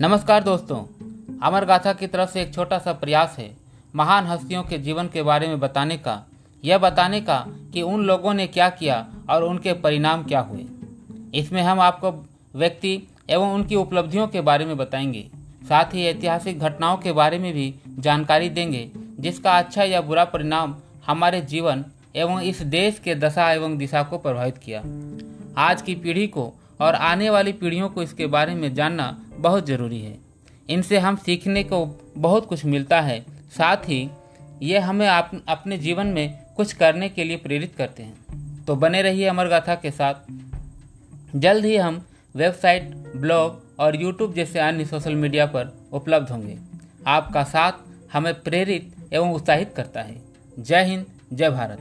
नमस्कार दोस्तों, अमर गाथा की तरफ़ से एक छोटा सा प्रयास है महान हस्तियों के जीवन के बारे में बताने का, यह बताने का कि उन लोगों ने क्या किया और उनके परिणाम क्या हुए। इसमें हम आपको व्यक्ति एवं उनकी उपलब्धियों के बारे में बताएँगे, साथ ही ऐतिहासिक घटनाओं के बारे में भी जानकारी देंगे, जिसका अच्छा या बुरा परिणाम हमारे जीवन एवं इस देश के दशा एवं दिशा को प्रभावित किया। आज की पीढ़ी को और आने वाली पीढ़ियों को इसके बारे में जानना बहुत ज़रूरी है। इनसे हम सीखने को बहुत कुछ मिलता है। साथ ही ये हमें आप, अपने जीवन में कुछ करने के लिए प्रेरित करते हैं। तो बने रहिए अमर गाथा के साथ। जल्द ही हम वेबसाइट ब्लॉग और यूट्यूब जैसे अन्य सोशल मीडिया पर उपलब्ध होंगे। आपका साथ हमें प्रेरित एवं उत्साहित करता है। जय हिंद जय भारत।